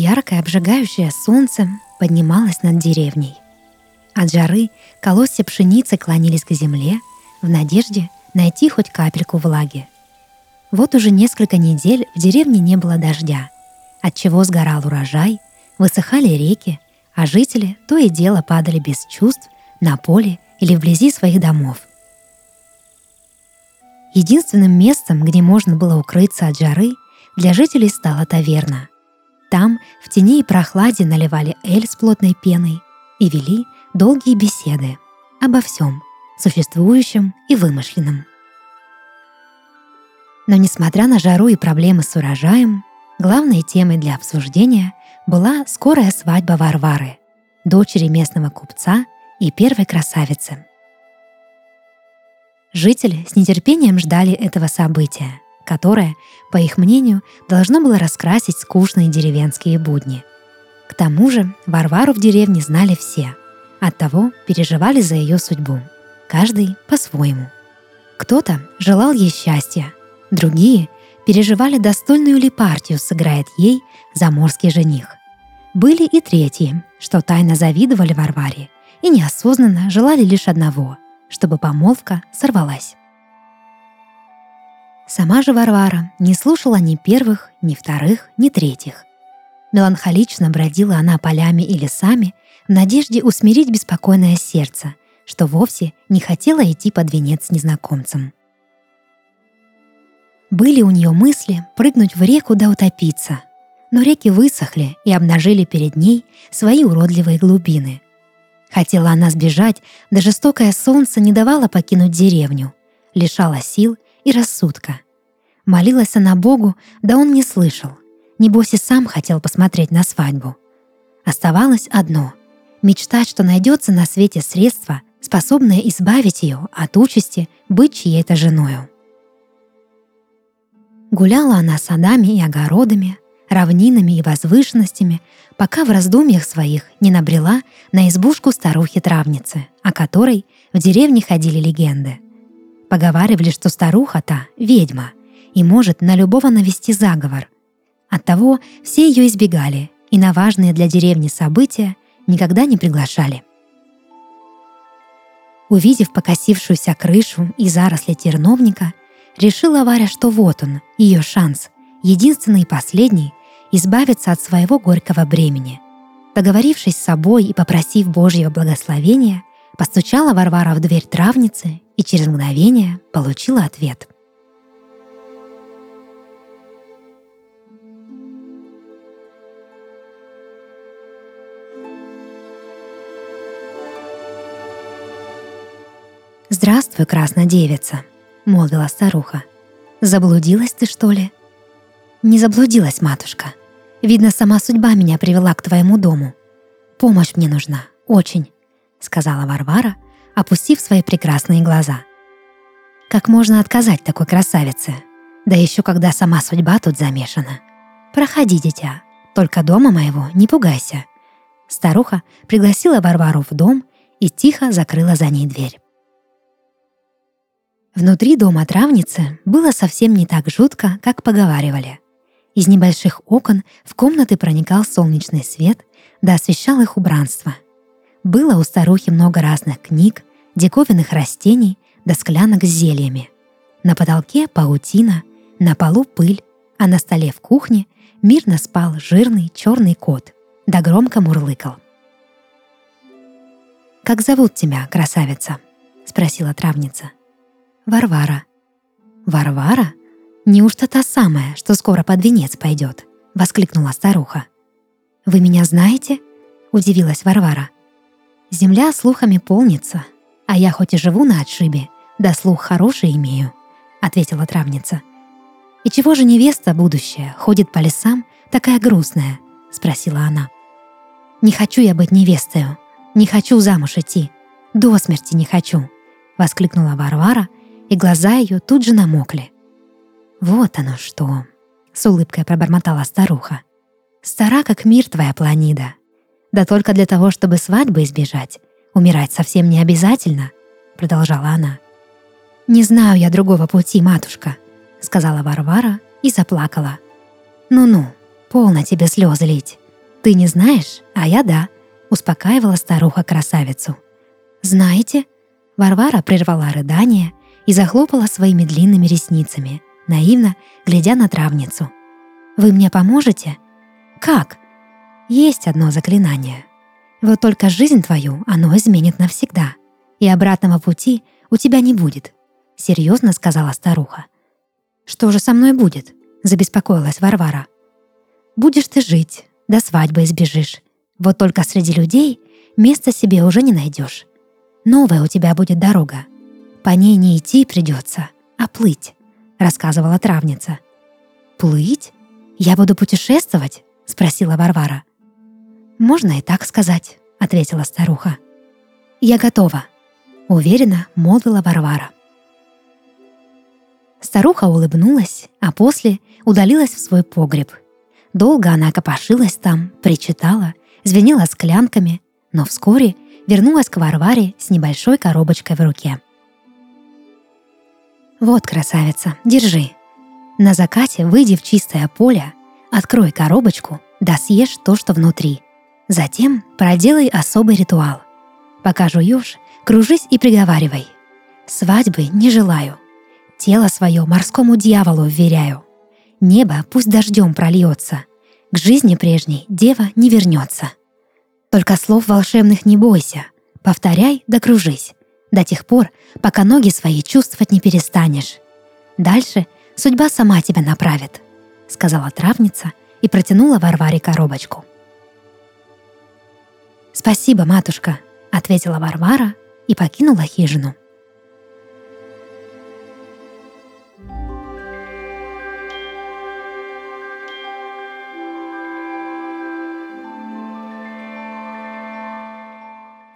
Яркое обжигающее солнце поднималось над деревней. От жары колосья пшеницы клонились к земле в надежде найти хоть капельку влаги. Вот уже несколько недель в деревне не было дождя, отчего сгорал урожай, высыхали реки, а жители то и дело падали без чувств на поле или вблизи своих домов. Единственным местом, где можно было укрыться от жары, для жителей стала таверна. Там в тени и прохладе наливали эль с плотной пеной и вели долгие беседы обо всем, существующем и вымышленном. Но несмотря на жару и проблемы с урожаем, главной темой для обсуждения была скорая свадьба Варвары, дочери местного купца и первой красавицы. Жители с нетерпением ждали этого события, которое, по их мнению, должно было раскрасить скучные деревенские будни. К тому же Варвару в деревне знали все, оттого переживали за ее судьбу, каждый по-своему. Кто-то желал ей счастья, другие переживали, достойную ли партию сыграет ей заморский жених. Были и третьи, что тайно завидовали Варваре и неосознанно желали лишь одного, чтобы помолвка сорвалась. Сама же Варвара не слушала ни первых, ни вторых, ни третьих. Меланхолично бродила она полями и лесами в надежде усмирить беспокойное сердце, что вовсе не хотела идти под венец с незнакомцем. Были у нее мысли прыгнуть в реку да утопиться, но реки высохли и обнажили перед ней свои уродливые глубины. Хотела она сбежать, да жестокое солнце не давало покинуть деревню, лишало сил и рассудка. Молилась она Богу, да он не слышал. Небось и сам хотел посмотреть на свадьбу. Оставалось одно — мечтать, что найдется на свете средство, способное избавить ее от участи быть чьей-то женою. Гуляла она садами и огородами, равнинами и возвышенностями, пока в раздумьях своих не набрела на избушку старухи-травницы, о которой в деревне ходили легенды. Поговаривали, что старуха-то — ведьма и может на любого навести заговор. Оттого все ее избегали и на важные для деревни события никогда не приглашали. Увидев покосившуюся крышу и заросли терновника, решила Варя, что вот он, ее шанс, единственный и последний, избавиться от своего горького бремени. Договорившись с собой и попросив Божьего благословения, постучала Варвара в дверь травницы и через мгновение получила ответ. «Здравствуй, красная девица», — молвила старуха. «Заблудилась ты, что ли?» «Не заблудилась, матушка. Видно, сама судьба меня привела к твоему дому. Помощь мне нужна, очень», — сказала Варвара, опустив свои прекрасные глаза. «Как можно отказать такой красавице? Да еще когда сама судьба тут замешана. Проходи, дитя, только дома моего не пугайся». Старуха пригласила Варвару в дом и тихо закрыла за ней дверь. Внутри дома травницы было совсем не так жутко, как поговаривали. Из небольших окон в комнаты проникал солнечный свет, да освещал их убранство. Было у старухи много разных книг, диковинных растений да склянок с зельями. На потолке паутина, на полу пыль, а на столе в кухне мирно спал жирный черный кот, да громко мурлыкал. «Как зовут тебя, красавица?» — спросила травница. «Варвара». «Варвара?» «Неужто та самая, что скоро под венец пойдет?» — воскликнула старуха. «Вы меня знаете?» — удивилась Варвара. «Земля слухами полнится, а я хоть и живу на отшибе, да слух хороший имею», — ответила травница. «И чего же невеста будущая ходит по лесам, такая грустная?» — спросила она. «Не хочу я быть невестою, не хочу замуж идти, до смерти не хочу», — воскликнула Варвара, и глаза ее тут же намокли. «Вот оно что!» — с улыбкой пробормотала старуха. «Стара, как мир твоя планида. Да только для того, чтобы свадьбы избежать, умирать совсем не обязательно», — продолжала она. «Не знаю я другого пути, матушка», — сказала Варвара и заплакала. «Ну-ну, полно тебе слезы лить. Ты не знаешь, а я да», — успокаивала старуха красавицу. «Знаете?» Варвара прервала рыдание и захлопала своими длинными ресницами, наивно глядя на травницу. «Вы мне поможете?» «Как?» «Есть одно заклинание. Вот только жизнь твою оно изменит навсегда, и обратного пути у тебя не будет», — серьезно сказала старуха. «Что же со мной будет?» — забеспокоилась Варвара. «Будешь ты жить, до свадьбы избежишь. Вот только среди людей места себе уже не найдешь. Новая у тебя будет дорога. По ней не идти придется, а плыть», — рассказывала травница. «Плыть? Я буду путешествовать?» — спросила Варвара. «Можно и так сказать», — ответила старуха. «Я готова», — уверенно молвила Варвара. Старуха улыбнулась, а после удалилась в свой погреб. Долго она копошилась там, причитала, звенела склянками, но вскоре вернулась к Варваре с небольшой коробочкой в руке. «Вот, красавица, держи. На закате выйди в чистое поле, открой коробочку, да съешь то, что внутри. Затем проделай особый ритуал. Пока жуешь, кружись и приговаривай. Свадьбы не желаю. Тело свое морскому дьяволу вверяю. Небо пусть дождем прольется. К жизни прежней дева не вернется. Только слов волшебных не бойся. Повторяй да кружись. До тех пор, пока ноги свои чувствовать не перестанешь. Дальше судьба сама тебя направит, сказала травница и протянула Варваре коробочку. «Спасибо, матушка», — ответила Варвара и покинула хижину.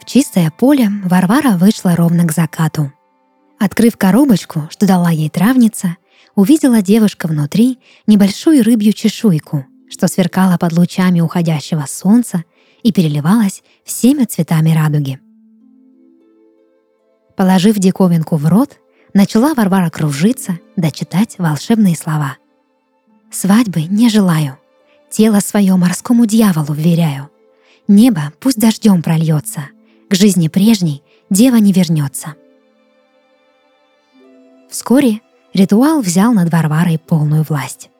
В чистое поле Варвара вышла ровно к закату. Открыв коробочку, что дала ей травница, увидела девушка внутри небольшую рыбью чешуйку, что сверкала под лучами уходящего солнца и переливалась всеми цветами радуги. Положив диковинку в рот, начала Варвара кружиться да читать волшебные слова. «Свадьбы не желаю, тело свое морскому дьяволу вверяю. Небо пусть дождем прольется, к жизни прежней дева не вернется». Вскоре ритуал взял над Варварой полную власть.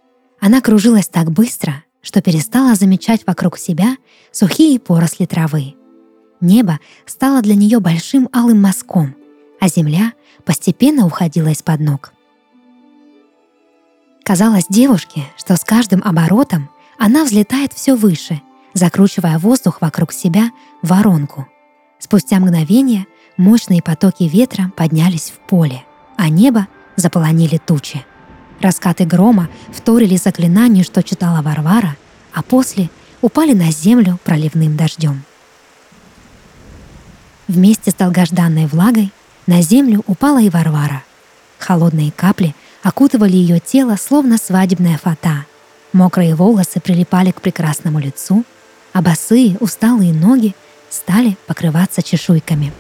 Она кружилась так быстро, что перестала замечать вокруг себя сухие поросли травы. Небо стало для нее большим алым мазком, а земля постепенно уходила из-под ног. Казалось девушке, что с каждым оборотом она взлетает все выше, закручивая воздух вокруг себя в воронку. Спустя мгновение мощные потоки ветра поднялись в поле, а небо заполонили тучи. Раскаты грома вторили заклинанию, что читала Варвара, а после упали на землю проливным дождем. Вместе с долгожданной влагой на землю упала и Варвара. Холодные капли окутывали ее тело, словно свадебная фата. Мокрые волосы прилипали к прекрасному лицу, а босые, усталые ноги стали покрываться чешуйками.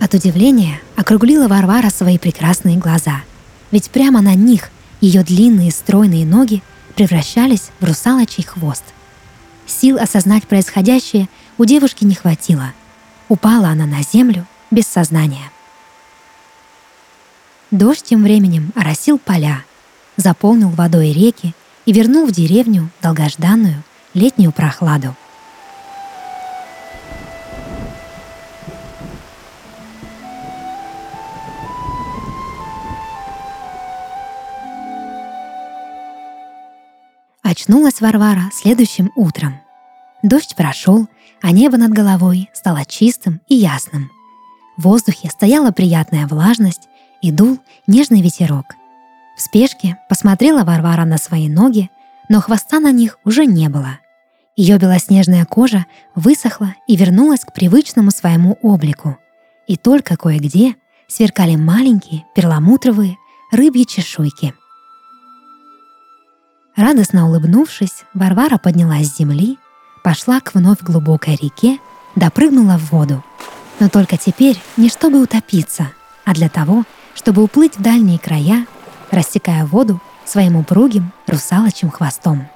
От удивления округлила Варвара свои прекрасные глаза — ведь прямо на них ее длинные стройные ноги превращались в русалочий хвост. Сил осознать происходящее у девушки не хватило. Упала она на землю без сознания. Дождь тем временем оросил поля, заполнил водой реки и вернул в деревню долгожданную летнюю прохладу — Очнулась Варвара следующим утром. Дождь прошел, а небо над головой стало чистым и ясным. В воздухе стояла приятная влажность и дул нежный ветерок. В спешке посмотрела Варвара на свои ноги, но хвоста на них уже не было. Ее белоснежная кожа высохла и вернулась к привычному своему облику. И только кое-где сверкали маленькие перламутровые рыбьи чешуйки — Радостно улыбнувшись, Варвара поднялась с земли, пошла к вновь глубокой реке, допрыгнула в воду. Но только теперь не чтобы утопиться, а для того, чтобы уплыть в дальние края, рассекая воду своим упругим русалочим хвостом.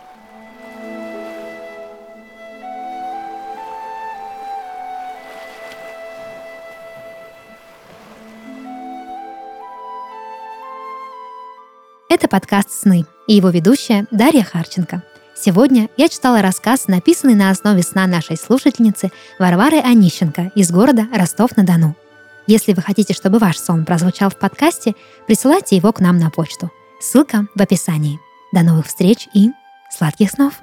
Это подкаст «Сны» и его ведущая Дарья Харченко. Сегодня я читала рассказ, написанный на основе сна нашей слушательницы Варвары Онищенко из города Ростов-на-Дону. Если вы хотите, чтобы ваш сон прозвучал в подкасте, присылайте его к нам на почту. Ссылка в описании. До новых встреч и сладких снов!